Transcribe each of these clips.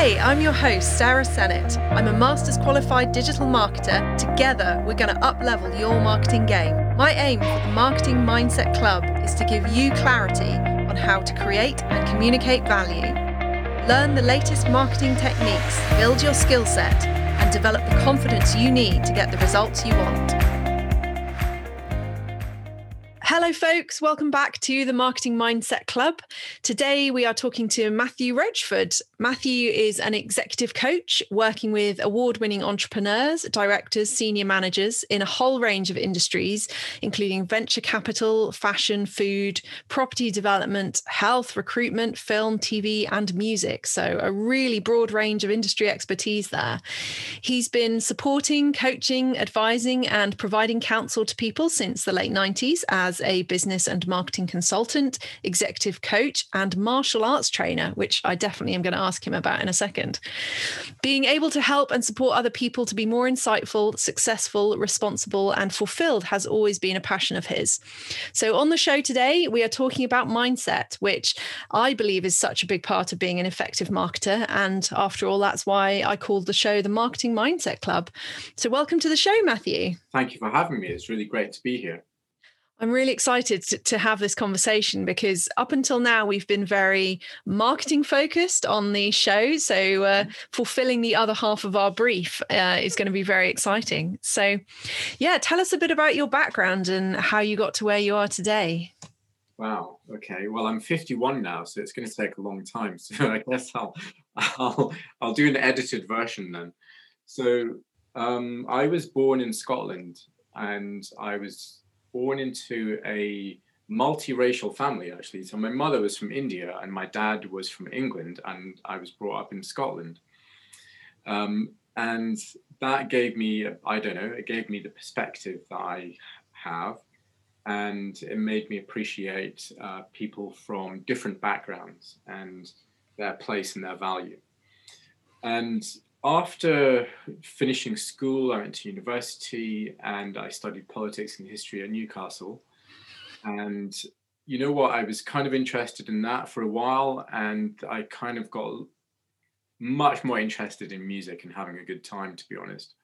Hey, I'm your host, Sarah Sennett. I'm a master's qualified digital marketer. Together, we're going to uplevel your marketing game. My aim for the Marketing Mindset Club is to give you clarity on how to create and communicate value. Learn the latest marketing techniques, build your skill set, and develop the confidence you need to get the results you want. Hello, folks. Welcome back to the Marketing Mindset Club. Today, we are talking to Matthew Rochford. Matthew is an executive coach working with award winning entrepreneurs, directors, senior managers in a whole range of industries, including venture capital, fashion, food, property development, health, recruitment, film, TV, and music. So, a really broad range of industry expertise there. He's been supporting, coaching, advising, and providing counsel to people since the late 90s as business and marketing consultant, executive coach, and martial arts trainer, which I definitely am going to ask him about in a second. Being able to help and support other people to be more insightful, successful, responsible, and fulfilled has always been a passion of his. So, on the show today, we are talking about mindset, which I believe is such a big part of being an effective marketer. And after all, that's why I called the show the Marketing Mindset Club. So, welcome to the show, Matthew. Thank you for having me. It's really great to be here. I'm really excited to, to, have this conversation because up until now we've been very marketing focused on the show. So uh, mm-hmm. fulfilling the other half of our brief uh, is going to be very exciting. So, yeah, tell us a bit about your background and how you got to where you are today. Wow. Okay. Well, I'm 51 now, so it's going to take a long time. So I guess I'll I'll I'll do an edited version then. So um, I was born in Scotland, and I was born into a multiracial family actually. So my mother was from India and my dad was from England, and I was brought up in Scotland. Um, and that gave me, I don't know, it gave me the perspective that I have, and it made me appreciate uh, people from different backgrounds and their place and their value. And after finishing school, I went to university and I studied politics and history at Newcastle. And you know what? I was kind of interested in that for a while, and I kind of got much more interested in music and having a good time, to be honest.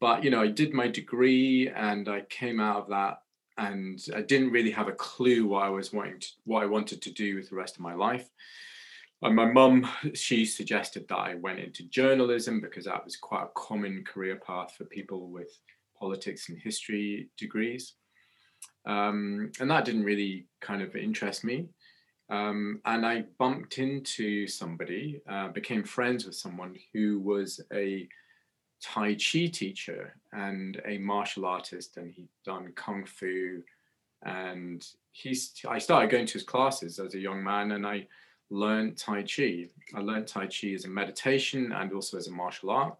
But you know, I did my degree and I came out of that and I didn't really have a clue what I was wanting to, what I wanted to do with the rest of my life. And my mum, she suggested that I went into journalism because that was quite a common career path for people with politics and history degrees. Um, and that didn't really kind of interest me. Um, and I bumped into somebody, uh, became friends with someone who was a Tai Chi teacher and a martial artist, and he'd done Kung Fu. And he's, I started going to his classes as a young man, and I learned Tai Chi. I learned Tai Chi as a meditation and also as a martial art.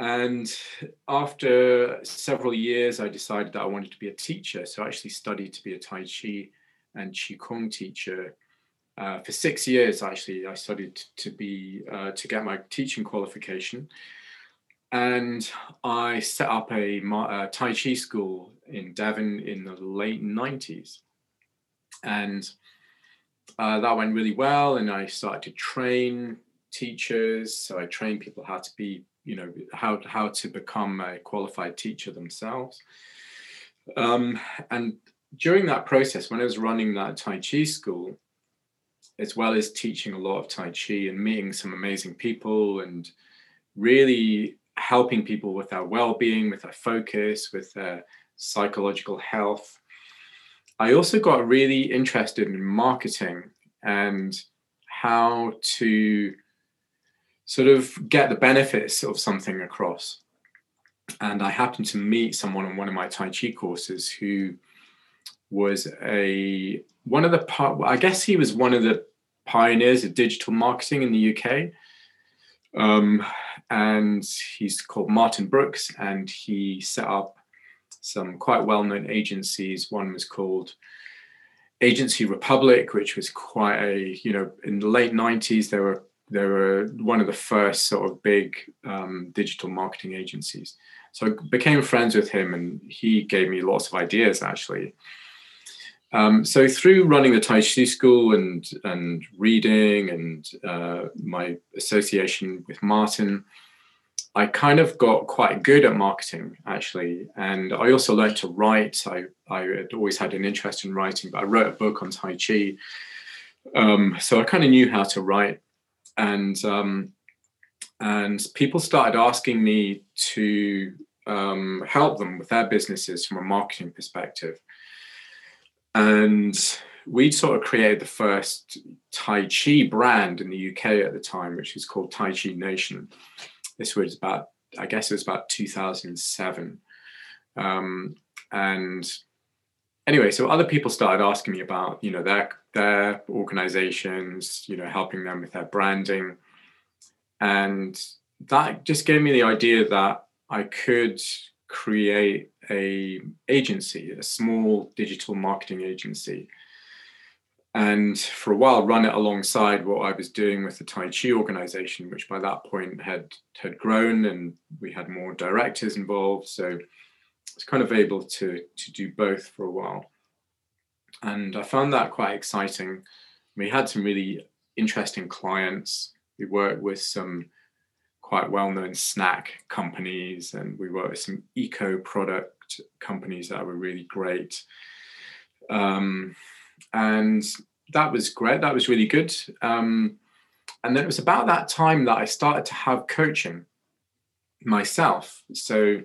And after several years, I decided that I wanted to be a teacher. So I actually studied to be a Tai Chi and Qi Kung teacher. Uh, for six years, actually, I studied to be uh, to get my teaching qualification, and I set up a, a Tai Chi school in Devon in the late '90s. And uh, that went really well, and I started to train teachers. So I trained people how to be, you know, how how to become a qualified teacher themselves. Um, and during that process, when I was running that Tai Chi school, as well as teaching a lot of Tai Chi and meeting some amazing people and really helping people with their well-being, with their focus, with their psychological health, I also got really interested in marketing and how to sort of get the benefits of something across. And I happened to meet someone on one of my Tai Chi courses who was a one of the I guess he was one of the pioneers of digital marketing in the UK. Um, and he's called Martin Brooks, and he set up some quite well-known agencies. One was called Agency Republic, which was quite a you know in the late '90s they were they were one of the first sort of big um, digital marketing agencies. So I became friends with him, and he gave me lots of ideas actually. Um, so through running the Tai Chi school and and reading and uh, my association with Martin, I kind of got quite good at marketing actually, and I also learned to write. I I had always had an interest in writing, but I wrote a book on Tai Chi, um, so I kind of knew how to write, and um, and people started asking me to um, help them with their businesses from a marketing perspective. And we'd sort of created the first Tai Chi brand in the UK at the time, which was called Tai Chi Nation. This was about, I guess it was about 2007. Um, and anyway, so other people started asking me about, you know, their their organizations, you know, helping them with their branding. And that just gave me the idea that I could create a agency, a small digital marketing agency. And for a while, run it alongside what I was doing with the Tai Chi organization, which by that point had had grown, and we had more directors involved. So I was kind of able to to do both for a while, and I found that quite exciting. We had some really interesting clients. We worked with some quite well-known snack companies and we worked with some eco product companies that were really great um, and that was great that was really good. Um, and then it was about that time that i started to have coaching myself. So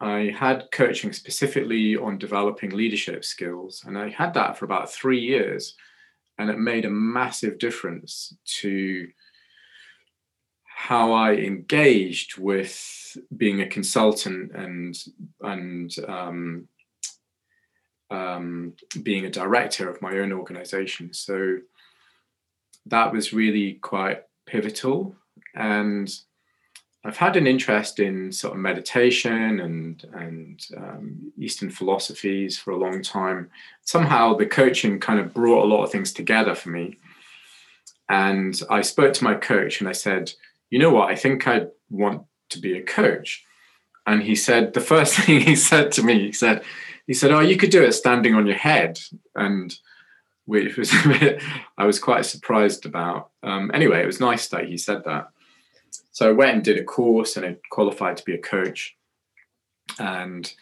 i had coaching specifically on developing leadership skills and i had that for about three years and it made a massive difference to how I engaged with being a consultant and and um, um, being a director of my own organization. So that was really quite pivotal. And I've had an interest in sort of meditation and and um, Eastern philosophies for a long time. Somehow the coaching kind of brought a lot of things together for me. And I spoke to my coach and I said, you know what, I think I want to be a coach. And he said, the first thing he said to me, he said, he said, oh, you could do it standing on your head. And which was a bit, I was quite surprised about. Um, anyway, it was nice that he said that. So I went and did a course and I qualified to be a coach. And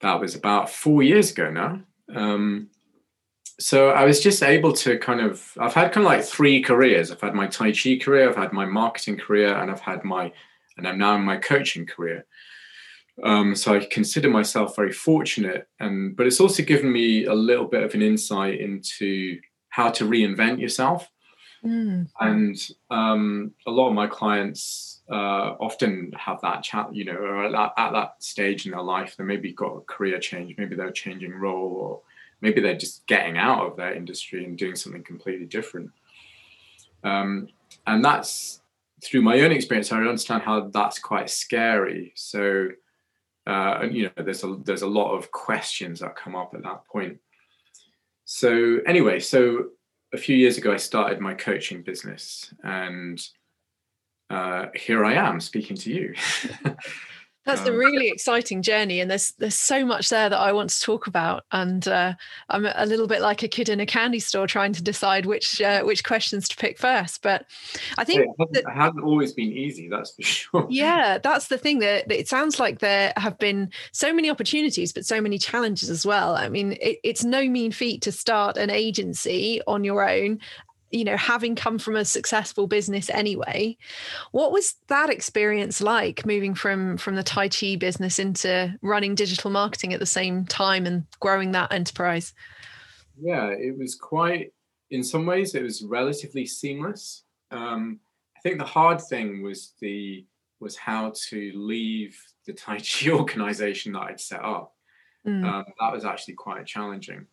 that was about four years ago now. Um, so I was just able to kind of I've had kind of like three careers. I've had my Tai Chi career, I've had my marketing career, and I've had my and I'm now in my coaching career. Um, so I consider myself very fortunate, and but it's also given me a little bit of an insight into how to reinvent yourself. Mm. And um, a lot of my clients uh, often have that chat, you know, at that, at that stage in their life, they maybe got a career change, maybe they're changing role, or maybe they're just getting out of their industry and doing something completely different. Um, and that's through my own experience. I understand how that's quite scary. So, uh, and you know, there's a there's a lot of questions that come up at that point. So anyway, so a few years ago, I started my coaching business, and uh, here I am speaking to you. That's um, a really exciting journey, and there's there's so much there that I want to talk about. And uh, I'm a little bit like a kid in a candy store trying to decide which uh, which questions to pick first. But I think it hasn't, that, it hasn't, always been easy, that's for sure. Yeah, that's the thing. That, that, it sounds like there have been so many opportunities, but so many challenges as well. I mean, it, it's no mean feat to start an agency on your own you know having come from a successful business anyway what was that experience like moving from from the tai chi business into running digital marketing at the same time and growing that enterprise? Yeah it was quite in some ways it was relatively seamless. Um, i think the hard thing was the was how to leave the tai chi organization that i'd set up. Mm. um, that was actually quite challenging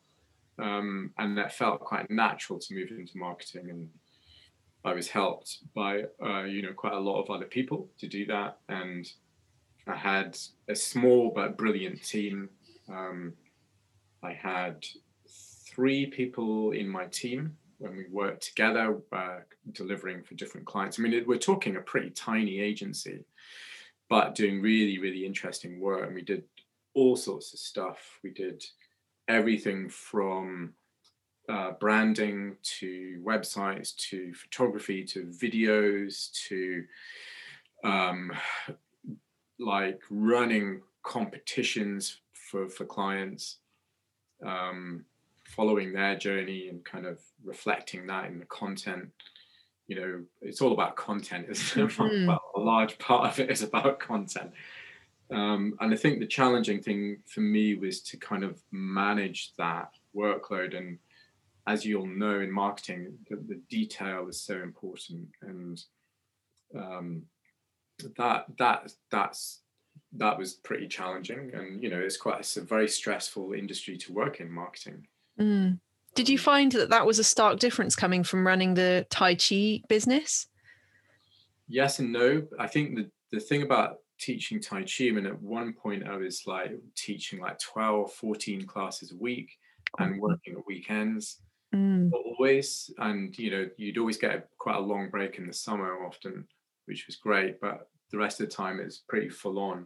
um, and that felt quite natural to move into marketing and I was helped by uh, you know quite a lot of other people to do that. And I had a small but brilliant team. Um, I had three people in my team when we worked together uh, delivering for different clients. I mean we're talking a pretty tiny agency but doing really really interesting work. And we did all sorts of stuff. We did everything from uh, branding to websites to photography to videos to um, like running competitions for for clients um, following their journey and kind of reflecting that in the content. You know it's all about content isn't it? Mm-hmm. well, a large part of it is about content um, and i think the challenging thing for me was to kind of manage that workload. And as you'll know in marketing the, the detail is so important. And um, that that that's that was pretty challenging. And you know it's quite it's a very stressful industry to work in marketing. Mm. did you find that that was a stark difference coming from running the tai chi business? Yes and no. I think the, the thing about teaching tai chi I mean at one point i was like teaching like 12 14 classes a week and working at weekends mm. always and you know you'd always get quite a long break in the summer often which was great but the rest of the time it's pretty full on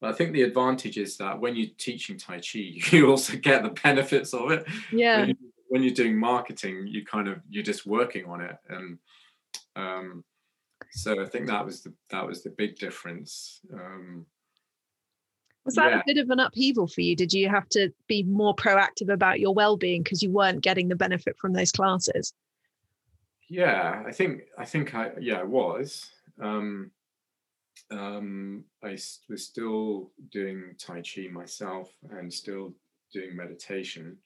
but I think the advantage is that when you're teaching Tai Chi, you also get the benefits of it. Yeah. When, you, are doing marketing, you kind of you're just working on it, and um, so I think that was the that was the big difference. Um, was that yeah. a bit of an upheaval for you? Did you have to be more proactive about your well-being because you weren't getting the benefit from those classes? Yeah, I think I think I yeah I was. Um, um, I was still doing Tai Chi myself and still doing meditation.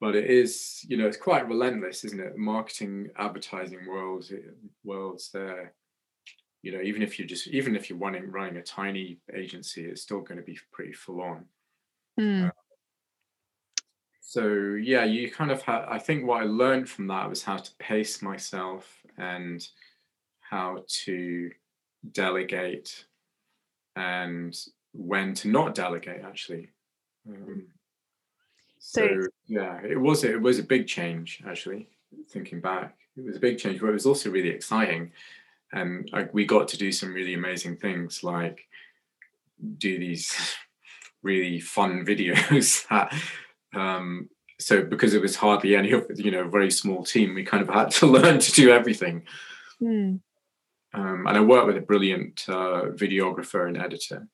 But it is, you know, it's quite relentless, isn't it? Marketing, advertising worlds, worlds there. You know, even if you're just, even if you're running running a tiny agency, it's still going to be pretty full on. Mm. Uh, so yeah, you kind of have. I think what I learned from that was how to pace myself and how to delegate and when to not delegate actually um, so, so, yeah it was it was a big change actually thinking back. It was a big change but it was also really exciting. And like we got to do some really amazing things like do these really fun videos that um, so because it was hardly any of you know a very small team we kind of had to learn to do everything. Mm. Um, and I worked with a brilliant uh, videographer and editor,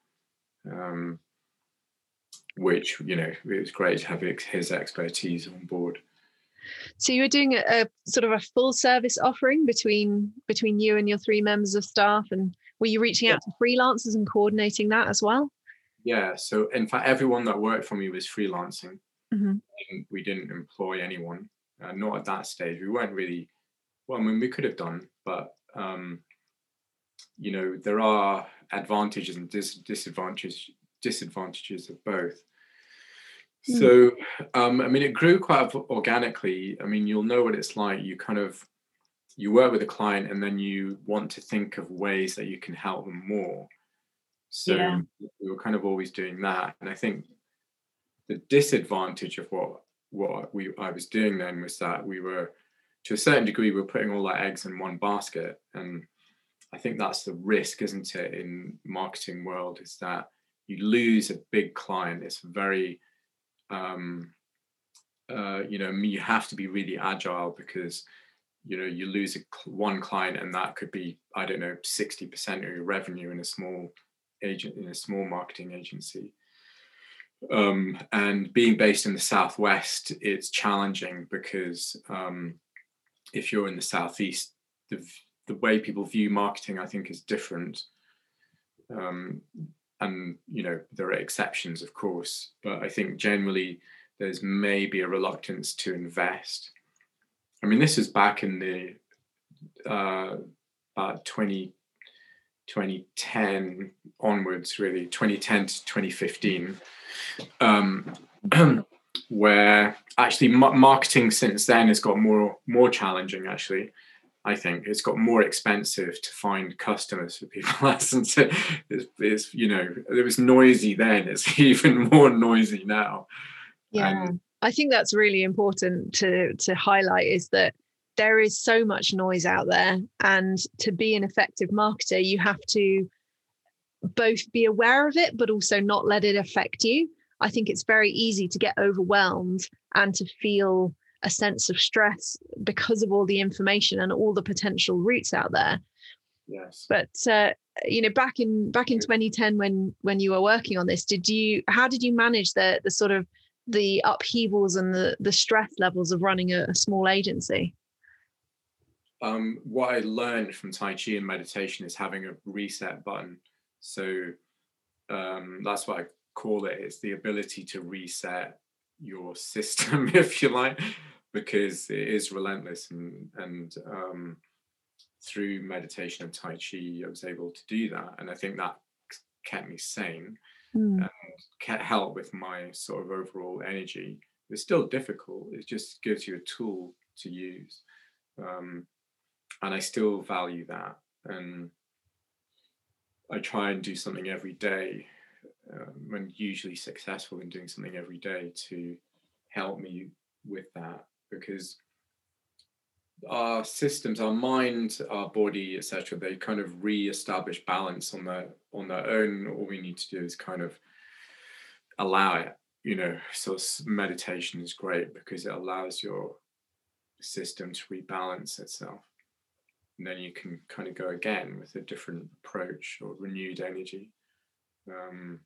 um, which, you know, it was great to have his expertise on board. So you were doing a, a, sort of a full service offering between between you and your three members of staff, and were you reaching out to freelancers and coordinating that as well? Yeah. So in fact, everyone that worked for me was freelancing. Mm-hmm. We didn't employ anyone, uh, not at that stage. We weren't really. Well, I mean, we could have done, but um, you know there are advantages and dis- disadvantages disadvantages of both. Mm. so um, i mean it grew quite organically. I mean you'll know what it's like. You kind of you work with a client and then you want to think of ways that you can help them more. So yeah. we were kind of always doing that. And i think the disadvantage of what what we i was doing then was that we were to a certain degree we we're putting all our eggs in one basket. And I think that's the risk, isn't it, in marketing world, is that you lose a big client. It's very, um, uh, you know, you have to be really agile because, you know, you lose a, one client and that could be, I don't know, 60% of your revenue in a small agent, in a small marketing agency. Um, and being based in the Southwest, it's challenging because um, if you're in the Southeast, the the way people view marketing, I think, is different. Um, and you know, there are exceptions, of course, but I think generally there's maybe a reluctance to invest. I mean, this is back in the uh, about 20, 2010 onwards, really, 2010 to 2015, um, where actually marketing since then has got more more challenging, actually. I think it's got more expensive to find customers for people lessons. It's, it's, you know it was noisy then. It's even more noisy now. Yeah, and, I think that's really important to to highlight is that there is so much noise out there, and to be an effective marketer, you have to both be aware of it, but also not let it affect you. I think it's very easy to get overwhelmed and to feel a sense of stress because of all the information and all the potential routes out there. Yes. But uh, you know, back in back in 2010, when when you were working on this, did you how did you manage the the sort of the upheavals and the the stress levels of running a, a small agency? Um, what I learned from Tai Chi and meditation is having a reset button. So um, that's what I call it. It's the ability to reset your system, if you like, because it is relentless and and um, through meditation and Tai Chi, I was able to do that. And I think that kept me sane mm. and kept help with my sort of overall energy. It's still difficult. It just gives you a tool to use. Um, and I still value that. And I try and do something every day um, when usually successful in doing something every day to help me with that because our systems, our mind, our body, etc., they kind of re-establish balance on their on their own. All we need to do is kind of allow it. You know, so meditation is great because it allows your system to rebalance itself. And then you can kind of go again with a different approach or renewed energy. Um,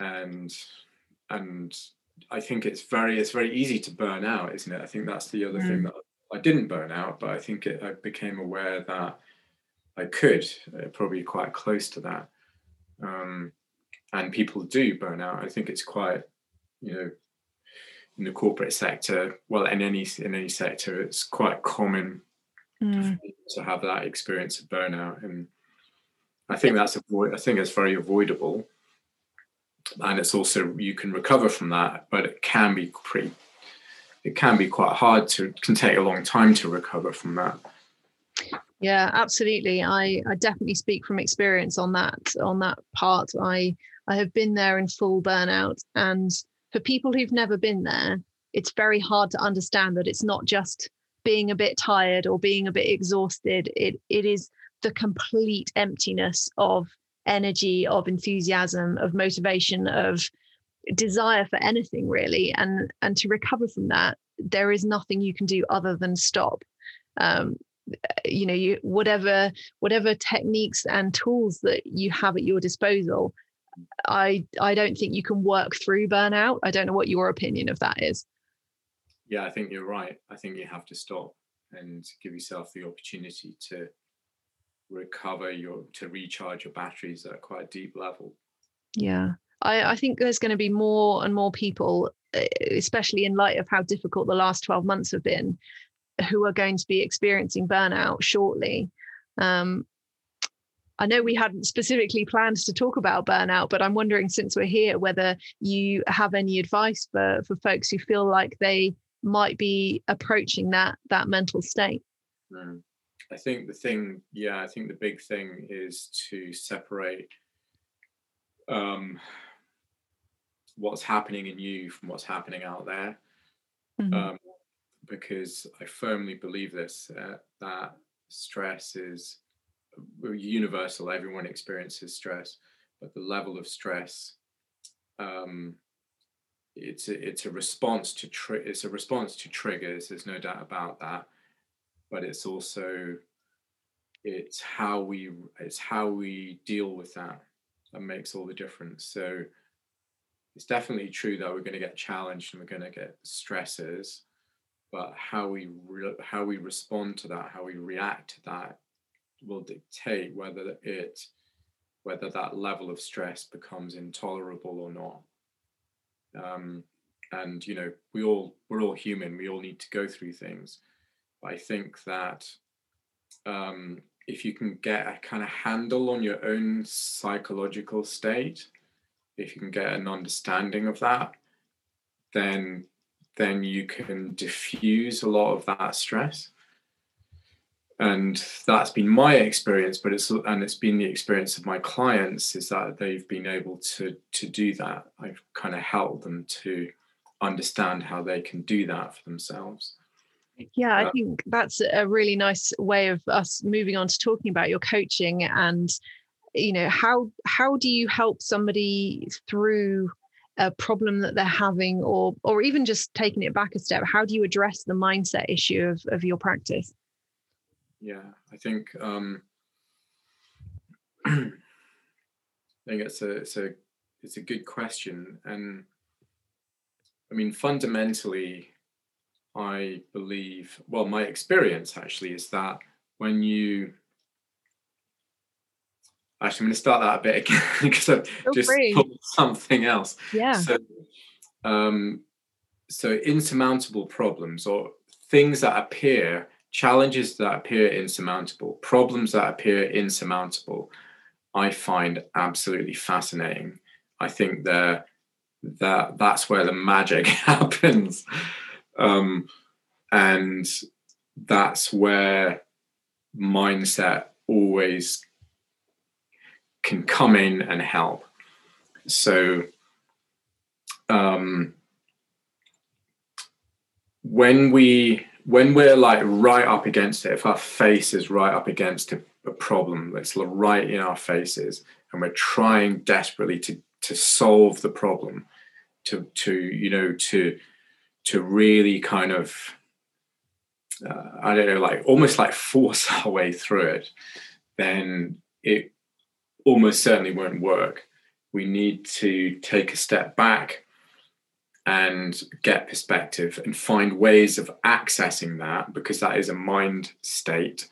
and and I think it's very it's very easy to burn out, isn't it? I think that's the other mm. thing that I didn't burn out, but I think it, I became aware that I could, uh, probably quite close to that. Um, and people do burn out. I think it's quite, you know, in the corporate sector, well, in any in any sector, it's quite common mm. to have that experience of burnout, and I think that's avoid. I think it's very avoidable, and it's also you can recover from that, but it can be pretty it can be quite hard to can take a long time to recover from that. Yeah absolutely. I i definitely speak from experience on that on that part. I i have been there in full burnout and for people who've never been there it's very hard to understand that it's not just being a bit tired or being a bit exhausted. It it is the complete emptiness of energy of enthusiasm of motivation of desire for anything really. And and to recover from that there is nothing you can do other than stop. Um, you know you whatever whatever techniques and tools that you have at your disposal i i don't think you can work through burnout. I don't know what your opinion of that is. Yeah i think you're right. I think you have to stop and give yourself the opportunity to recover your to recharge your batteries at quite a deep level yeah I, I think there's going to be more and more people, especially in light of how difficult the last 12 months have been, who are going to be experiencing burnout shortly. Um, I know we hadn't specifically planned to talk about burnout, but I'm wondering since we're here whether you have any advice for, for folks who feel like they might be approaching that that mental state. Mm. I think the thing, yeah, I think the big thing is to separate um, what's happening in you from what's happening out there. Mm-hmm. Um, because I firmly believe this uh, that stress is universal. Everyone experiences stress, but the level of stress, um, it's a, it's a response to tri- it's a response to triggers. There's no doubt about that, but it's also it's how we it's how we deal with that that makes all the difference. So it's definitely true that we're going to get challenged and we're going to get stresses but how we re- how we respond to that how we react to that will dictate whether it whether that level of stress becomes intolerable or not. Um, and you know we all we're all human. We all need to go through things i think that um, if you can get a kind of handle on your own psychological state if you can get an understanding of that, then then you can diffuse a lot of that stress. And that's been my experience, but it's and it's been the experience of my clients is that they've been able to to do that. I've kind of helped them to understand how they can do that for themselves. Yeah, I uh, think that's a really nice way of us moving on to talking about your coaching and you know how how do you help somebody through a problem that they're having or or even just taking it back a step? How do you address the mindset issue of, of your practice? Yeah i think um i think it's a it's a it's a good question. And i mean fundamentally i believe well my experience actually is that when you Actually, I'm going to start that a bit again because I've Feel just pulled something else. Yeah. So, um, so insurmountable problems or things that appear challenges that appear insurmountable, problems that appear insurmountable, I find absolutely fascinating. I think that that that's where the magic happens, um, and that's where mindset always can come in and help. So um, when we when we're like right up against it, if our face is right up against a, a problem that's right in our faces, and we're trying desperately to to solve the problem, to to you know to to really kind of uh, I don't know, like almost like force our way through it, then it almost certainly won't work. We need to take a step back and get perspective and find ways of accessing that because that is a mind state,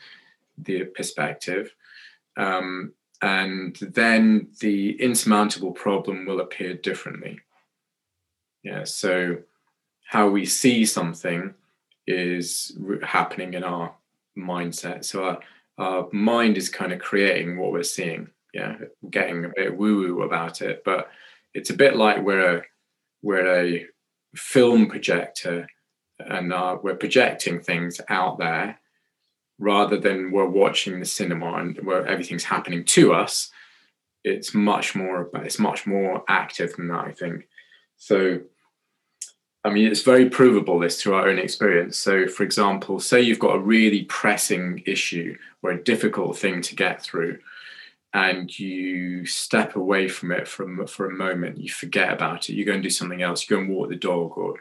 the perspective. Um, and then the insurmountable problem will appear differently. Yeah, so how we see something is happening in our mindset. So our, our mind is kind of creating what we're seeing yeah, getting a bit woo woo about it, but it's a bit like we're a we're a film projector and uh, we're projecting things out there rather than we're watching the cinema and where everything's happening to us. It's much more it's much more active than that i think. So i mean it's very provable this through our own experience so for example say you've got a really pressing issue or a difficult thing to get through and you step away from it for, for a moment, you forget about it, you go and do something else, you go and walk the dog or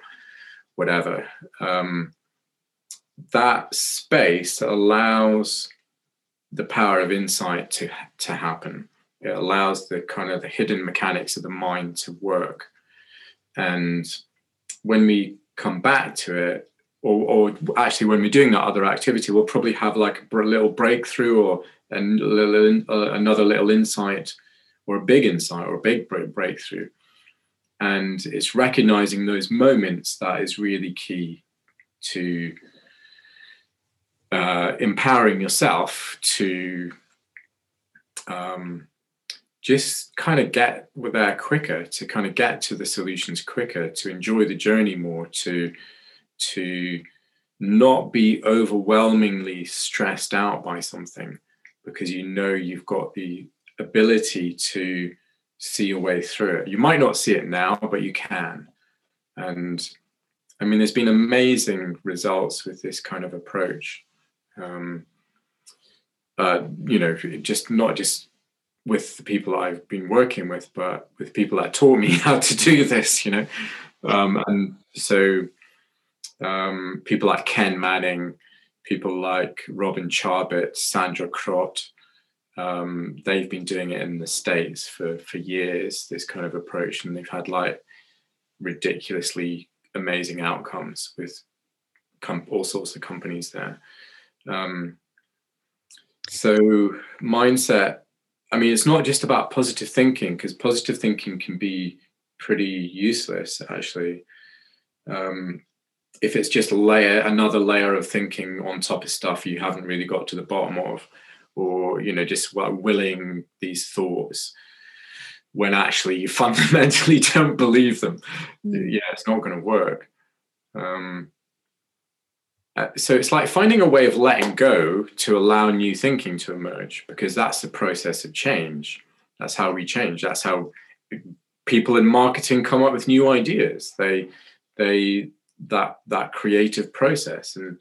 whatever. Um, that space allows the power of insight to, to happen. It allows the kind of the hidden mechanics of the mind to work. And when we come back to it, or, or actually when we're doing that other activity, we'll probably have like a little breakthrough or and uh, another little insight or a big insight or a big breakthrough. And it's recognizing those moments that is really key to uh, empowering yourself to um, just kind of get there quicker, to kind of get to the solutions quicker, to enjoy the journey more, to to not be overwhelmingly stressed out by something because you know you've got the ability to see your way through it. You might not see it now, but you can. And I mean, there's been amazing results with this kind of approach. Um, uh, you know, just not just with the people I've been working with, but with people that taught me how to do this, you know. Um, and so um, people like Ken Manning, people like Robin Charbit, Sandra Krot, um, they've been doing it in the States for, for years, this kind of approach, and they've had like ridiculously amazing outcomes with com- all sorts of companies there. Um, so, mindset, I mean, it's not just about positive thinking, because positive thinking can be pretty useless actually. Um, if it's just a layer another layer of thinking on top of stuff you haven't really got to the bottom of or you know just well, willing these thoughts when actually you fundamentally don't believe them mm. yeah it's not going to work um, uh, so it's like finding a way of letting go to allow new thinking to emerge because that's the process of change. That's how we change. That's how people in marketing come up with new ideas. They they that that creative process. And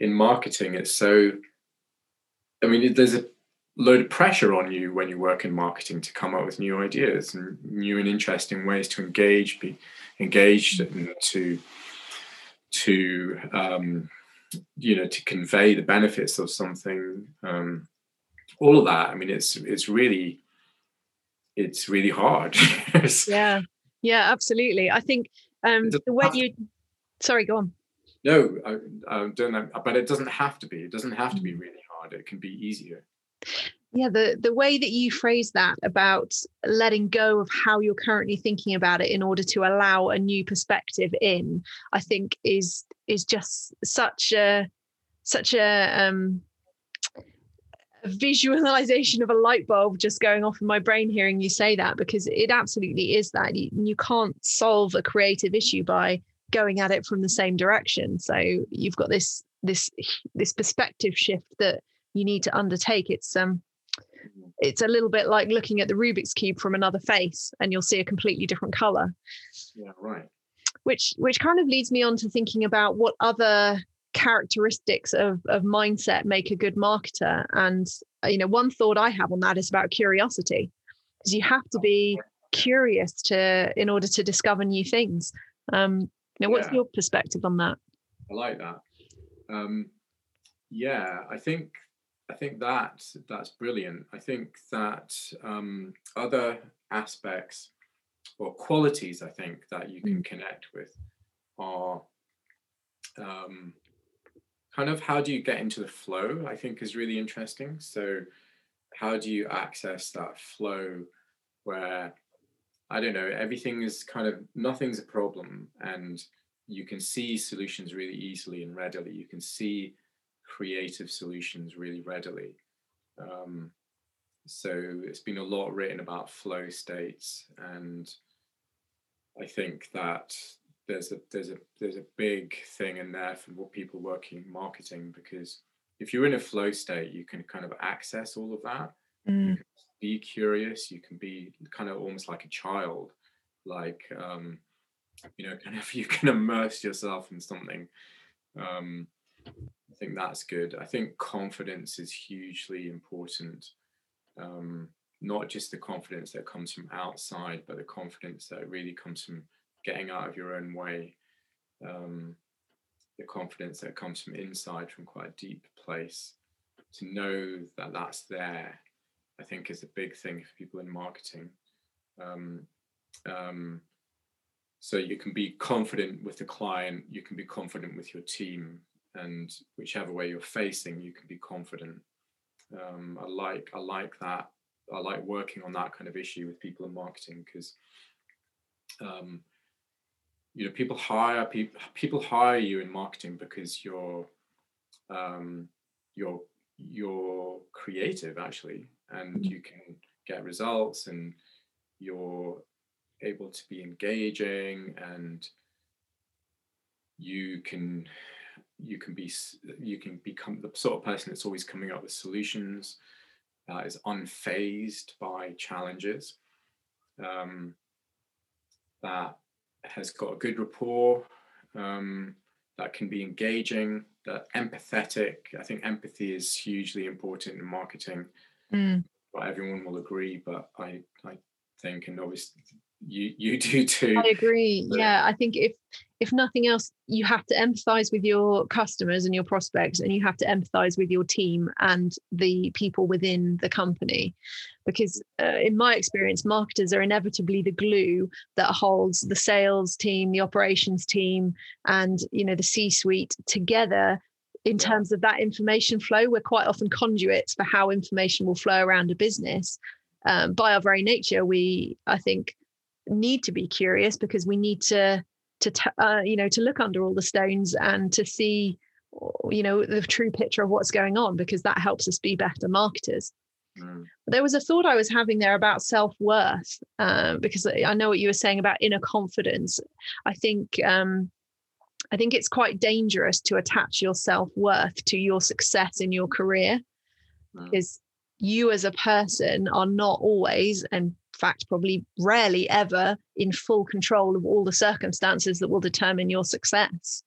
in marketing it's so i mean there's a load of pressure on you when you work in marketing to come up with new ideas and new and interesting ways to engage, be engaged, and to to um, you know to convey the benefits of something. Um, all of that. I mean, it's it's really it's really hard. yeah, yeah, absolutely. I think um, the way you. Sorry, go on. No, I, I don't know, but it doesn't have to be. It doesn't have to be mm. really hard. It can be easier yeah the the way that you phrase that about letting go of how you're currently thinking about it in order to allow a new perspective in i think is is just such a such a um visualization of a light bulb just going off in my brain hearing you say that because it absolutely is that. You, you can't solve a creative issue by going at it from the same direction. So you've got this this this perspective shift that you need to undertake. It's um it's a little bit like looking at the rubik's cube from another face and you'll see a completely different color. Yeah right. Which which kind of leads me on to thinking about what other characteristics of, of mindset make a good marketer. And uh, you know one thought i have on that is about curiosity. Because you have to be curious to in order to discover new things. Um you know what's yeah. your perspective on that? I like that. Um yeah i think I think that that's brilliant. I think that um, other aspects or qualities I think that you can mm. connect with are um, kind of how do you get into the flow? I think is really interesting. So how do you access that flow where I don't know everything is kind of nothing's a problem and you can see solutions really easily and readily. You can see creative solutions really readily. Um, so it's been a lot written about flow states, and I think that there's a there's a there's a big thing in there for people working marketing because if you're in a flow state, you can kind of access all of that. Mm. You can be curious. You can be kind of almost like a child, like um, you know, kind of you can immerse yourself in something. Um, I think that's good. I think confidence is hugely important. Um, not just the confidence that comes from outside, but the confidence that really comes from getting out of your own way. Um, the confidence that comes from inside, from quite a deep place. To know that that's there, I think, is a big thing for people in marketing. Um, um, so you can be confident with the client, you can be confident with your team, and whichever way you're facing, you can be confident. Um, I like I like that. I like working on that kind of issue with people in marketing because um, you know people hire people people hire you in marketing because you're um, you're you're creative actually and you can get results and you're able to be engaging and you can you can be you can become the sort of person that's always coming up with solutions uh, is unfazed by challenges um, that has got a good rapport um, that can be engaging that empathetic i think empathy is hugely important in marketing. Mm. but everyone will agree but i i think and obviously you you do too. I agree. Yeah i think if if nothing else you have to empathize with your customers and your prospects and you have to empathize with your team and the people within the company. Because uh, in my experience marketers are inevitably the glue that holds the sales team the operations team and you know the c suite together. In terms of that information flow we're quite often conduits for how information will flow around a business. Um, by our very nature we i think need to be curious because we need to to uh, you know to look under all the stones and to see you know the true picture of what's going on because that helps us be better marketers mm. there was a thought i was having there about self-worth uh, because i know what you were saying about inner confidence i think um, i think it's quite dangerous to attach your self-worth to your success in your career mm. because you as a person are not always and fact, probably rarely ever in full control of all the circumstances that will determine your success.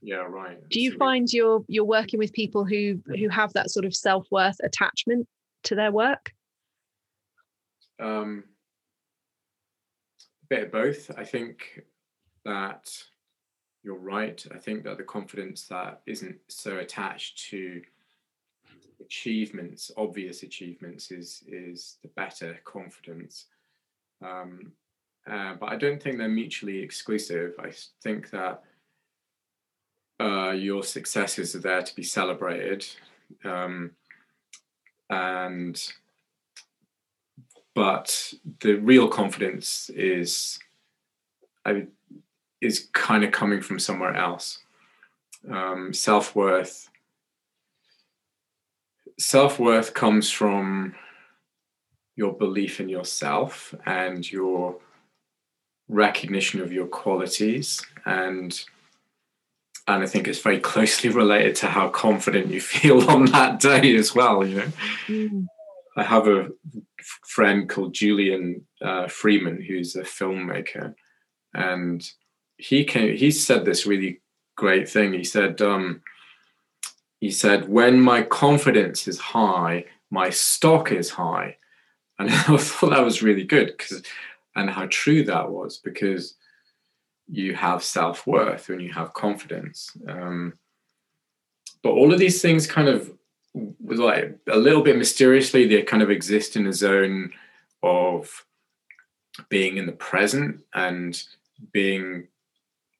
Yeah, right. Do you find you're you're working with people who who have that sort of self worth attachment to their work? Um, a bit of both. I think that you're right. I think that the confidence that isn't so attached to achievements, obvious achievements, is is the better confidence. Um, uh, but I don't think they're mutually exclusive. I think that uh, your successes are there to be celebrated, um, and but the real confidence is I, is kind of coming from somewhere else. Um, self worth. Self worth comes from your belief in yourself and your recognition of your qualities and and I think it's very closely related to how confident you feel on that day as well. You know, mm. I have a friend called Julian uh, Freeman who's a filmmaker, and he came. He said this really great thing. He said, um, he said, when my confidence is high, my stock is high, and I thought that was really good because, and how true that was because you have self worth when you have confidence. Um, but all of these things kind of like a little bit mysteriously they kind of exist in a zone of being in the present and being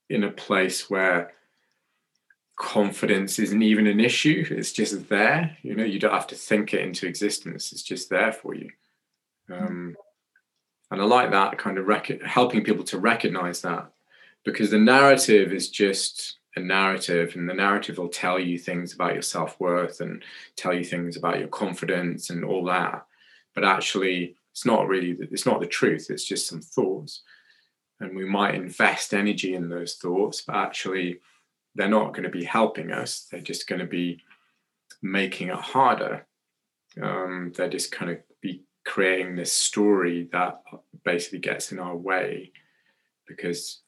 in a place where confidence isn't even an issue it's just there you know you don't have to think it into existence it's just there for you um, and i like that kind of rec- helping people to recognize that because the narrative is just a narrative and the narrative will tell you things about your self-worth and tell you things about your confidence and all that. But actually it's not really it's not the truth it's just some thoughts. And we might invest energy in those thoughts but actually they're not going to be helping us they're just going to be making it harder. Um, they're just kind of creating this story that basically gets in our way because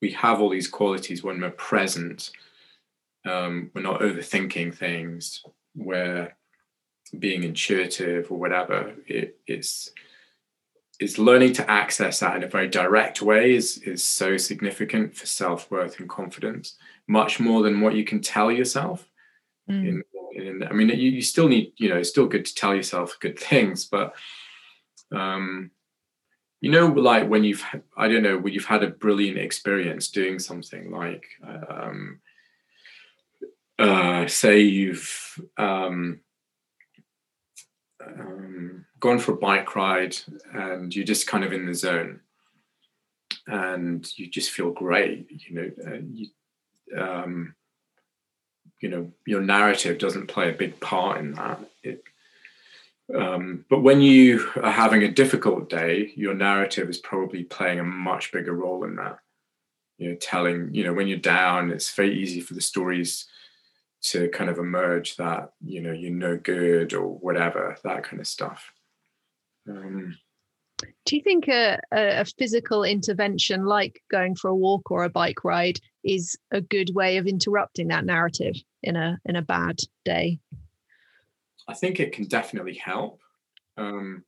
we have all these qualities when we're present. Um, we're not overthinking things. We're being intuitive or whatever. It, it's it's learning to access that in a very direct way is is so significant for self worth and confidence, much more than what you can tell yourself. Mm. In, in, I mean, you, you still need, you know, it's still good to tell yourself good things, but um, you know like when you've i don't know when you've had a brilliant experience doing something like um, uh, say you've um, um, gone for a bike ride and you're just kind of in the zone and you just feel great you know you, um, you know your narrative doesn't play a big part in that it um, but when you are having a difficult day, your narrative is probably playing a much bigger role in that. You know, telling, you know, when you're down, it's very easy for the stories to kind of emerge that, you know, you're no good or whatever, that kind of stuff. Um, Do you think a, a physical intervention like going for a walk or a bike ride is a good way of interrupting that narrative in a in a bad day? I think it can definitely help, um,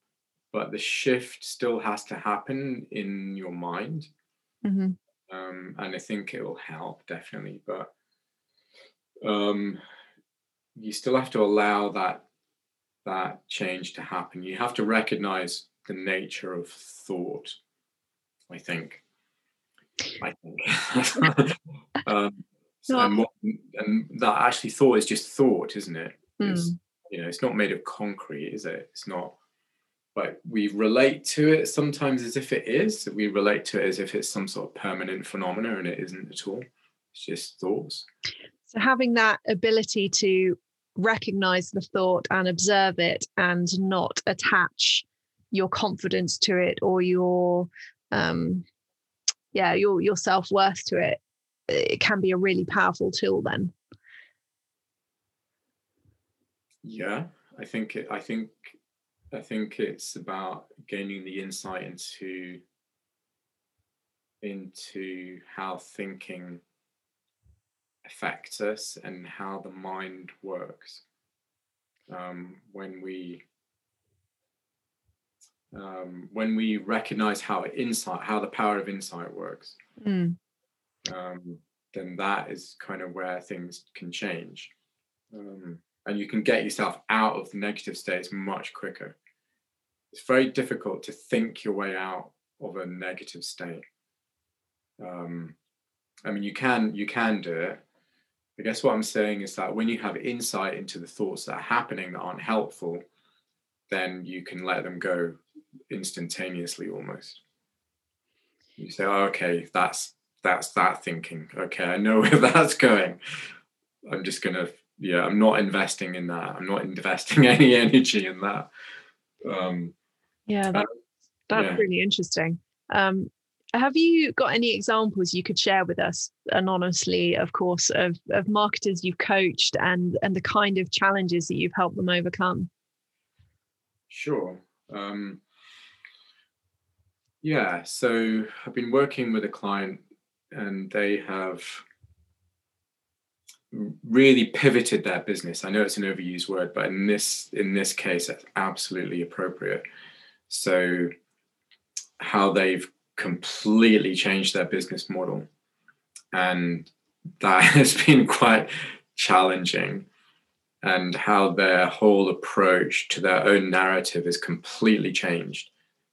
but the shift still has to happen in your mind, mm-hmm. um, and I think it will help definitely. But um, you still have to allow that that change to happen. You have to recognize the nature of thought. I think. I think. um, so, and, what, and, that actually thought is just thought, isn't it? Mm you know it's not made of concrete is it it's not but we relate to it sometimes as if it is we relate to it as if it's some sort of permanent phenomena and it isn't at all it's just thoughts so having that ability to recognize the thought and observe it and not attach your confidence to it or your um yeah your your self-worth to it it can be a really powerful tool then yeah, I think it, I think I think it's about gaining the insight into into how thinking affects us and how the mind works. um, when we um, when we recognize how insight, how the power of insight works, mm. um, then that is kind of where things can change. Um, and you can get yourself out of the negative states much quicker. It's very difficult to think your way out of a negative state. Um, I mean, you can you can do it. I guess what I'm saying is that when you have insight into the thoughts that are happening that aren't helpful, then you can let them go instantaneously almost. You say, oh, okay, that's that's that thinking. Okay, I know where that's going. I'm just gonna, yeah, I'm not investing in that. I'm not investing any energy in that. Um, yeah, that, that's yeah. really interesting. Um, have you got any examples you could share with us anonymously, of course, of, of marketers you've coached and and the kind of challenges that you've helped them overcome? Sure. Um, yeah, so I've been working with a client and they have really pivoted their business. I know it's an overused word, but in this in this case, it's absolutely appropriate. So how they've completely changed their business model. And that has been quite challenging. And how their whole approach to their own narrative is completely changed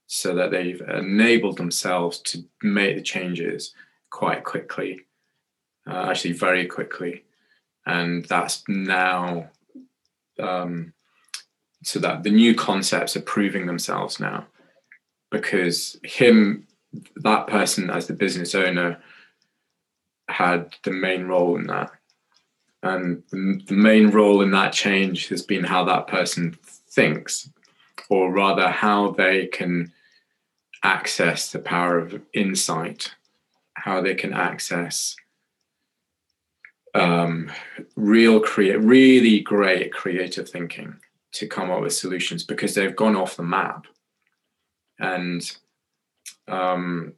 so that they've enabled themselves to make the changes quite quickly, uh, actually, very quickly. And that's now um, so that the new concepts are proving themselves now because him that person as the business owner had the main role in that and the main role in that change has been how that person thinks or rather how they can access the power of insight how they can access um, real create really great creative thinking to come up with solutions because they've gone off the map and um,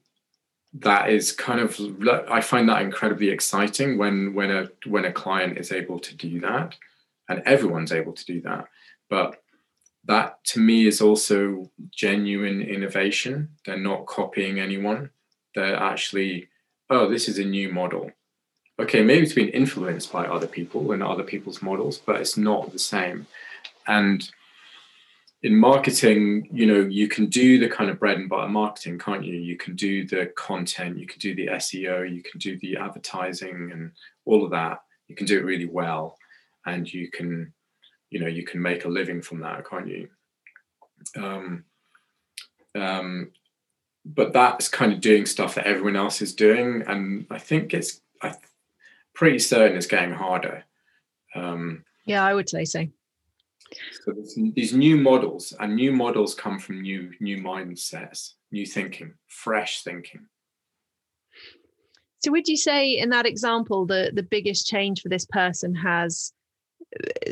that is kind of I find that incredibly exciting when when a when a client is able to do that, and everyone's able to do that. But that to me is also genuine innovation. They're not copying anyone. They're actually, oh, this is a new model. Okay, maybe it's been influenced by other people and other people's models, but it's not the same. And in marketing, you know, you can do the kind of bread and butter marketing, can't you? You can do the content, you can do the SEO, you can do the advertising and all of that. You can do it really well. And you can, you know, you can make a living from that, can't you? Um, um, but that's kind of doing stuff that everyone else is doing. And I think it's I pretty certain it's getting harder. Um, yeah, I would say so. So these new models, and new models come from new new mindsets, new thinking, fresh thinking. So would you say in that example the the biggest change for this person has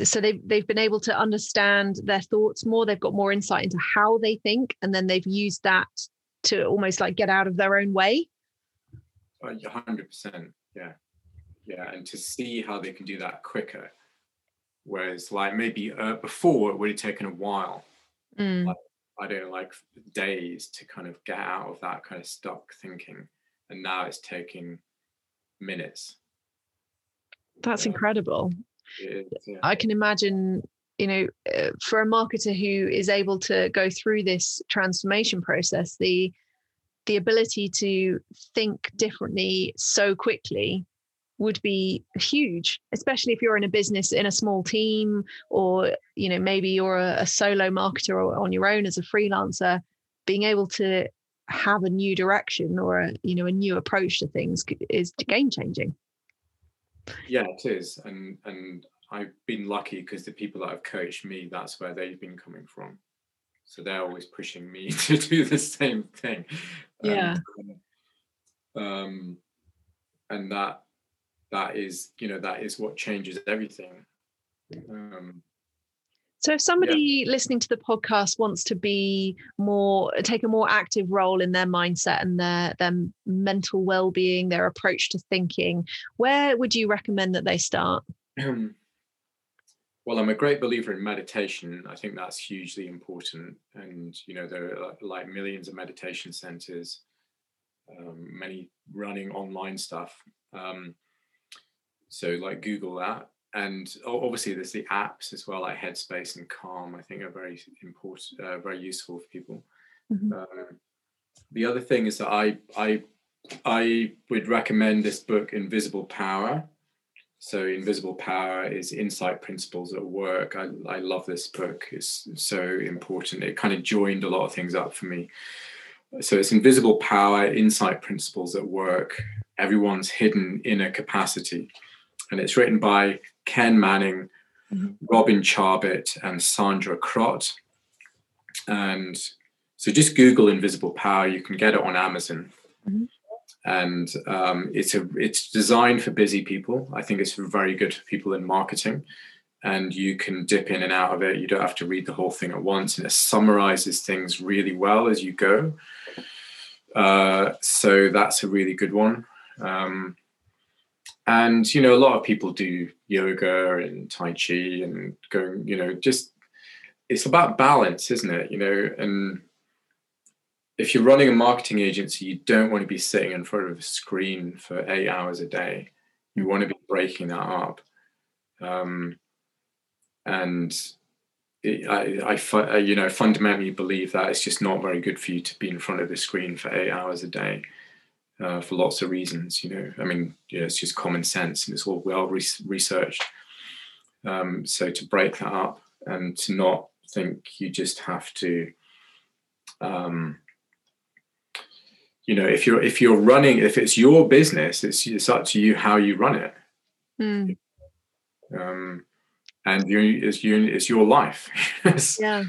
so they've they've been able to understand their thoughts more, they've got more insight into how they think, and then they've used that to almost like get out of their own way? hundred percent. Yeah. Yeah. And to see how they can do that quicker Whereas, like maybe uh, before, it would have taken a while. Mm. Like, I don't know, like days to kind of get out of that kind of stuck thinking, and now it's taking minutes. That's yeah. incredible. Yeah. I can imagine, you know, uh, for a marketer who is able to go through this transformation process, the the ability to think differently so quickly would be huge especially if you're in a business in a small team or you know maybe you're a, a solo marketer or on your own as a freelancer being able to have a new direction or a you know a new approach to things is game changing yeah it is and and i've been lucky because the people that have coached me that's where they've been coming from. So they're always pushing me to do the same thing. Yeah. and, um and that that is you know that is what changes everything. Um, so if somebody yeah. listening to the podcast wants to be more take a more active role in their mindset and their their mental well-being their approach to thinking where would you recommend that they start well, I'm a great believer in meditation. I think that's hugely important. And, you know, there are like millions of meditation centers, um, many running online stuff. Um, so, like, Google that. And obviously, there's the apps as well, like Headspace and Calm, I think are very important, uh, very useful for people. Mm-hmm. Um, the other thing is that I, I, I would recommend this book, Invisible Power so Invisible Power is Insight Principles at Work. I, I love this book. It's so important. It kind of joined a lot of things up for me. So it's Invisible Power, Insight Principles at Work. Everyone's hidden inner capacity. And it's written by Ken Manning, mm-hmm. Robin Charbit, and Sandra Krot. And so just Google Invisible Power. You can get it on Amazon. Mm-hmm and um, it's a it's designed for busy people. I think it's very good for people in marketing, and you can dip in and out of it. You don't have to read the whole thing at once, and it summarizes things really well as you go. Uh, so that's a really good one. Um, and you know, a lot of people do yoga and tai chi and going. You know, just it's about balance, isn't it? You know, and if you're running a marketing agency, you don't want to be sitting in front of a screen for eight hours a day. You want to be breaking that up. Um, and it, I, I, you know, fundamentally believe that it's just not very good for you to be in front of the screen for eight hours a day uh, for lots of reasons. You know, I mean, you know, it's just common sense and it's all well re- researched. Um, so to break that up and to not think you just have to um, you know if you're if you're running if it's your business it's it's up to you how you run it mm. um and you it's you it's your life yeah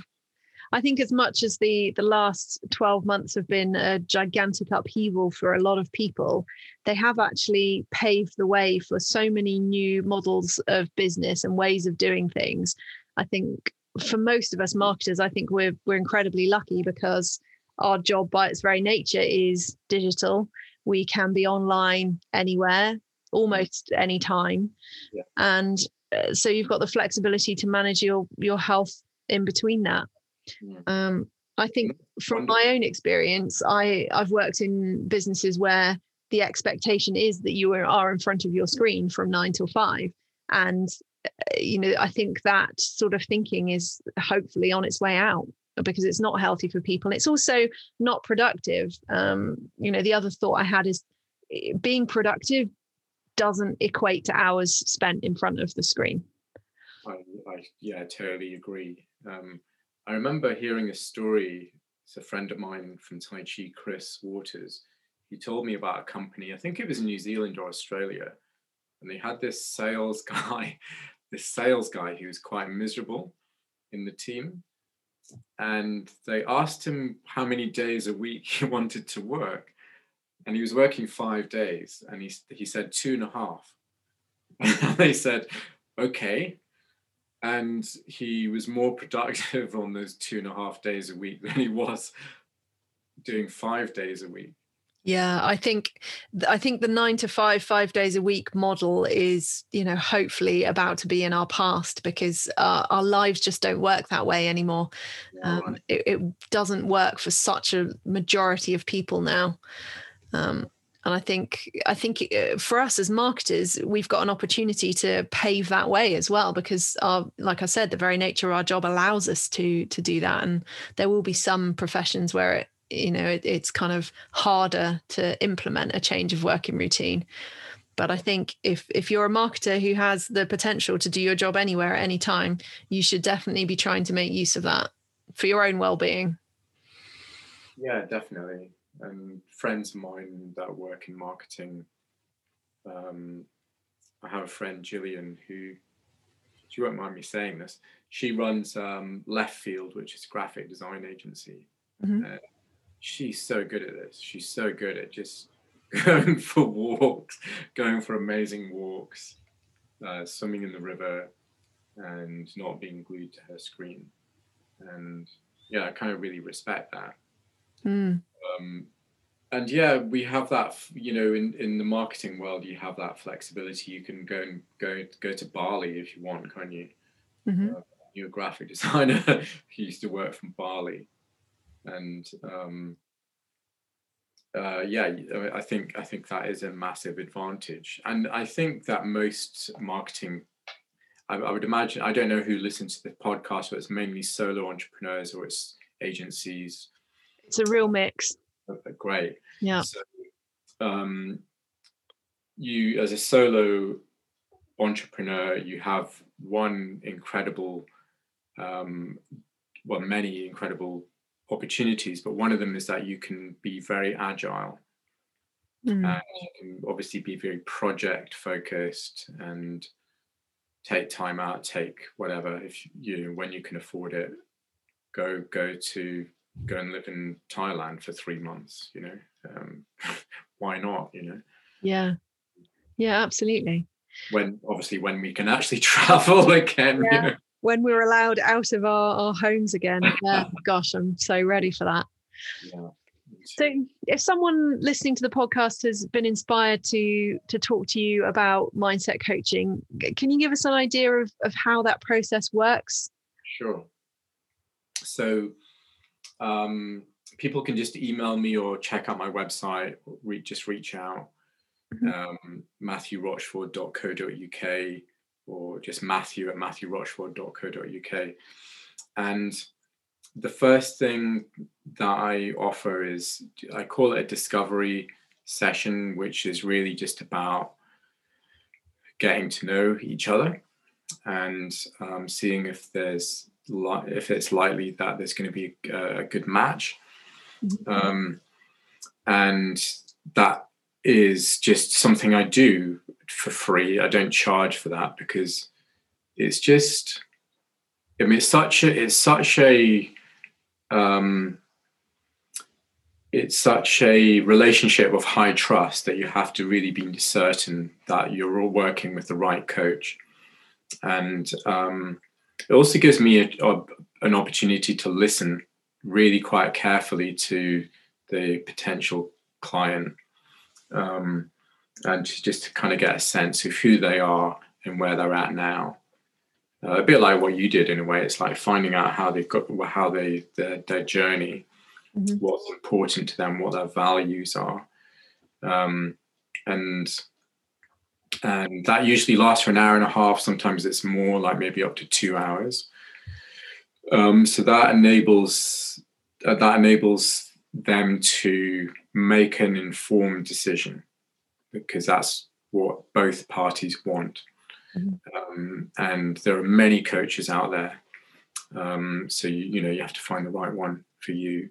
I think as much as the the last 12 months have been a gigantic upheaval for a lot of people, they have actually paved the way for so many new models of business and ways of doing things. I think for most of us marketers, I think we're we're incredibly lucky because our job by its very nature is digital. We can be online anywhere, almost any time. Yeah. And uh, so you've got the flexibility to manage your your health in between that. Yeah. Um, I think from my own experience, I I've worked in businesses where the expectation is that you are in front of your screen from nine till five, and uh, you know I think that sort of thinking is hopefully on its way out because it's not healthy for people. It's also not productive. Um, you know, the other thought I had is eh, being productive doesn't equate to hours spent in front of the screen. I, I yeah, totally agree. Um, I remember hearing a story. It's a friend of mine from Tai Chi, Chris Waters. He told me about a company. I think it was New Zealand or Australia, and they had this sales guy, this sales guy who was quite miserable in the team and they asked him how many days a week he wanted to work and he was working five days and he, he said two and a half and they said okay and he was more productive on those two and a half days a week than he was doing five days a week yeah, I think I think the nine to five, five days a week model is, you know, hopefully about to be in our past because uh, our lives just don't work that way anymore. Um, it, it, doesn't work for such a majority of people now. Um, and I think I think uh, for us as marketers, we've got an opportunity to pave that way as well because our, like I said, the very nature of our job allows us to to do that. And there will be some professions where it you know it, it's kind of harder to implement a change of working routine. But i think if if you're a marketer who has the potential to do your job anywhere at any time you should definitely be trying to make use of that for your own well-being. Yeah definitely and friends of mine that work in marketing um, i have a friend gillian who she won't mind me saying this she runs um, left field which is a graphic design agency mm-hmm. uh, she's so good at this. She's so good at just going for walks, going for amazing walks, uh, swimming in the river, and not being glued to her screen. And yeah, I kind of really respect that. Mm. Um, and yeah, we have that. You know, in in the marketing world, you have that flexibility. You can go and go go to Bali if you want, can you? Mm-hmm. Uh, new graphic designer who used to work from Bali, and um, uh, yeah, I think I think that is a massive advantage, and I think that most marketing. I, I would imagine I don't know who listens to the podcast, but it's mainly solo entrepreneurs or it's agencies. It's a real mix. Great. Yeah. So, um, you as a solo entrepreneur, you have one incredible, um, well, many incredible opportunities, but one of them is that you can be very agile. Mm. And you can obviously be very project focused and take time out, take whatever if you when you can afford it, go go to go and live in Thailand for three months. You know, um, why not? You know. Yeah. Yeah, absolutely. When obviously when we can actually travel again. Yeah. You know? When we're allowed out of our, our homes again. Yeah, gosh, I'm so ready for that. Yeah. So if someone listening to the podcast has been inspired to to talk to you about mindset coaching, can you give us an idea of, of how that process works? Sure. So um, people can just email me or check out my website, re- just reach out. Mhm. Um, matthewrochford.co.uk or just matthew at matthewrochford.co.uk. And the first thing that I offer is I call it a discovery session, which is really just about getting to know each other and um, seeing if there's li- if it's likely that there's going to be a, a good match. Mhm. Um, and that is just something I do for free. I don't charge for that because it's just I mean it's such a it's such a um, it's such a relationship of high trust that you have to really be certain that you're all working with the right coach and um, it also gives me a, a, an opportunity to listen really quite carefully to the potential client um, and just to kind of get a sense of who they are and where they're at now uh, a bit like what you did in a way it's like finding out how they've got how they their, their journey Mhm. what's important to them what their values are um, and and that usually lasts for an hour and a half sometimes it's more like maybe up to two hours. Um, so that enables uh, that enables them to make an informed decision because that's what both parties want. Mhm. um, and there are many coaches out there um, so you, you know you have to find the right one for you.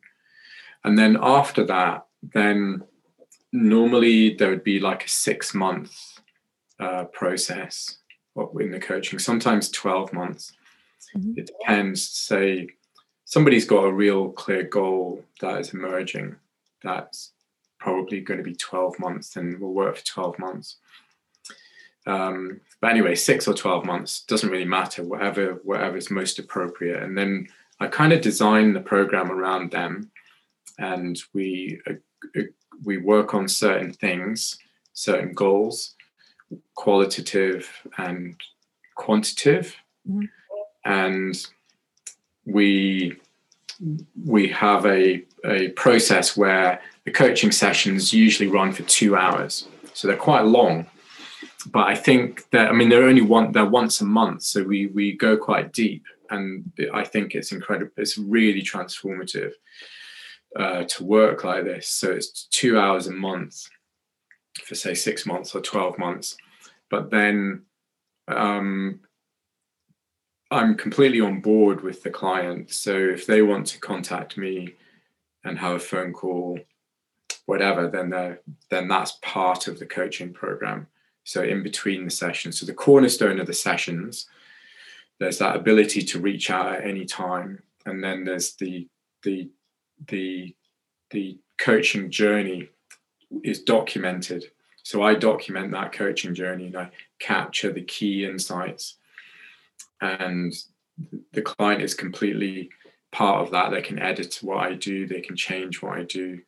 And then after that then normally there would be like a six month uh, process in the coaching sometimes 12 months. Mhm. it depends. Say somebody's got a real clear goal that is emerging that's probably going to be 12 months and will work for 12 months. Um, but anyway six or 12 months doesn't really matter whatever whatever is most appropriate. And then i kind of design the program around them and we uh, uh, we work on certain things certain goals qualitative and quantitative. Mhm. and we we have a, a process where the coaching sessions usually run for two hours. So they're quite long. But i think that i mean they're only one they're once a month so we we go quite deep. And i think it's incredible it's really transformative uh, to work like this. So it's two hours a month for say six months or 12 months but then um, I'm completely on board with the client. So if they want to contact me and have a phone call, whatever, then then that's part of the coaching program. So in between the sessions, so the cornerstone of the sessions, there's that ability to reach out at any time, and then there's the the the the coaching journey is documented. So I document that coaching journey and I capture the key insights and the client is completely part of that. They can edit what I do, they can change what I do.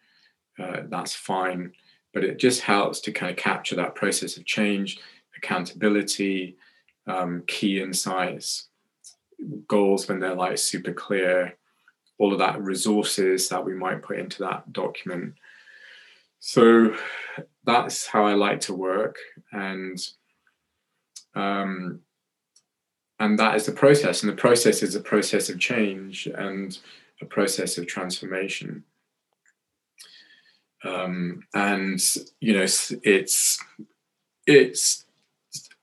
Uh, that's fine. But it just helps to kind of capture that process of change, accountability, um, key insights, goals when they're like super clear, all of that resources that we might put into that document. So that's how I like to work, and um, and that is the process, and the process is a process of change and a process of transformation. Um, and you know, it's it's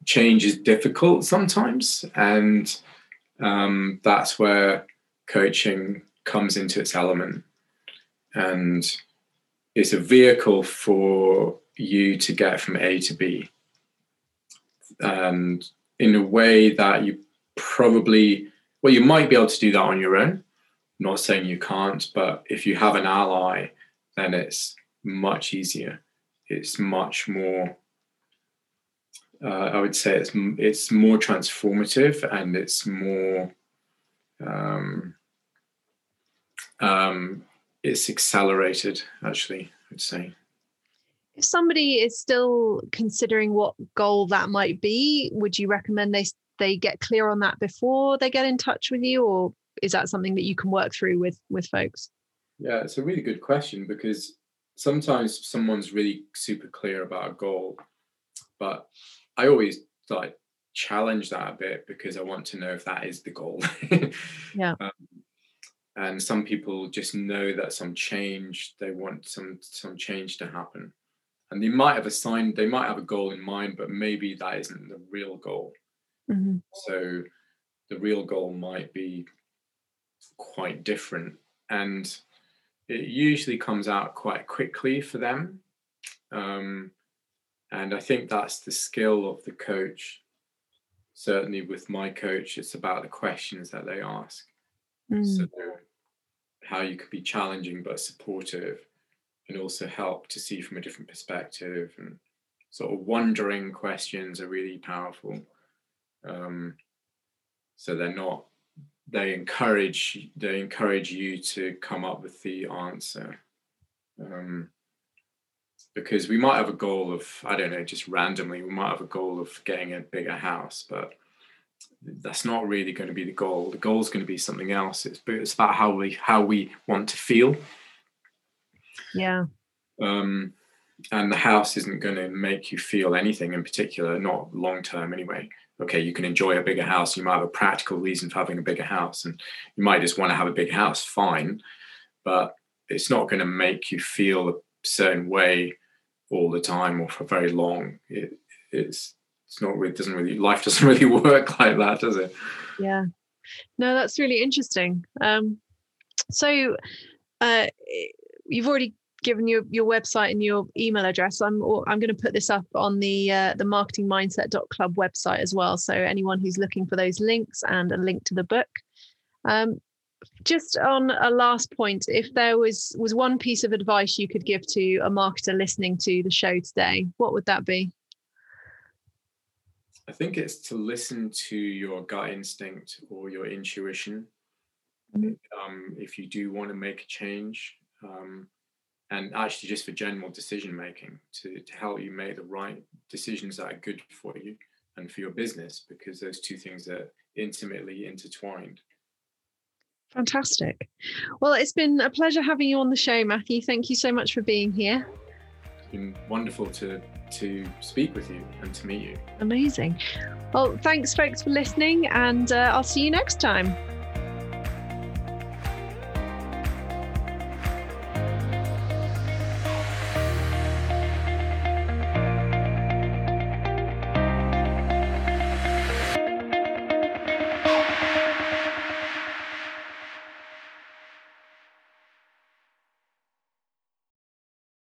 change is difficult sometimes, and um, that's where coaching comes into its element, and it's a vehicle for you to get from A to B, and in a way that you probably well, you might be able to do that on your own. I'm not saying you can't, but if you have an ally, then it's much easier. It's much more uh, I would say it's it's more transformative and it's more um, um, it's accelerated. Actually, I'd say. If somebody is still considering what goal that might be, would you recommend they they get clear on that before they get in touch with you, or is that something that you can work through with with folks? Yeah, it's a really good question because sometimes someone's really super clear about a goal, but I always like challenge that a bit because I want to know if that is the goal. yeah. Um, and some people just know that some change they want some some change to happen and they might have assigned they might have a goal in mind but maybe that isn't the real goal mm-hmm. so the real goal might be quite different and it usually comes out quite quickly for them um, and I think that's the skill of the coach. Certainly with my coach, it's about the questions that they ask. Mm. So how you could be challenging but supportive and also help to see from a different perspective and sort of wondering questions are really powerful. Um, so they're not they encourage they encourage you to come up with the answer. Um, because we might have a goal of i don't know just randomly we might have a goal of getting a bigger house but that's not really going to be the goal. The goal is going to be something else. It's, it's about how we how we want to feel. Yeah. Um and the house isn't going to make you feel anything in particular not long term anyway. Okay you can enjoy a bigger house you might have a practical reason for having a bigger house and you might just want to have a big house fine. But it's not going to make you feel a certain way all the time or for very long. It, it's it's not really doesn't really life doesn't really work like that, does it? Yeah. No, that's really interesting. Um, so uh, you've already given your your website and your email address. I'm I'm going to put this up on the uh, the marketingmindset.club website as well. So anyone who's looking for those links and a link to the book. Um, just on a last point if there was was one piece of advice you could give to a marketer listening to the show today what would that be i think it's to listen to your gut instinct or your intuition mm-hmm. um, if you do want to make a change um, and actually just for general decision making to, to help you make the right decisions that are good for you and for your business because those two things are intimately intertwined Fantastic. Well, it's been a pleasure having you on the show, Matthew. Thank you so much for being here. Been wonderful to to speak with you and to meet you. Amazing. Well, thanks, folks, for listening, and uh, I'll see you next time.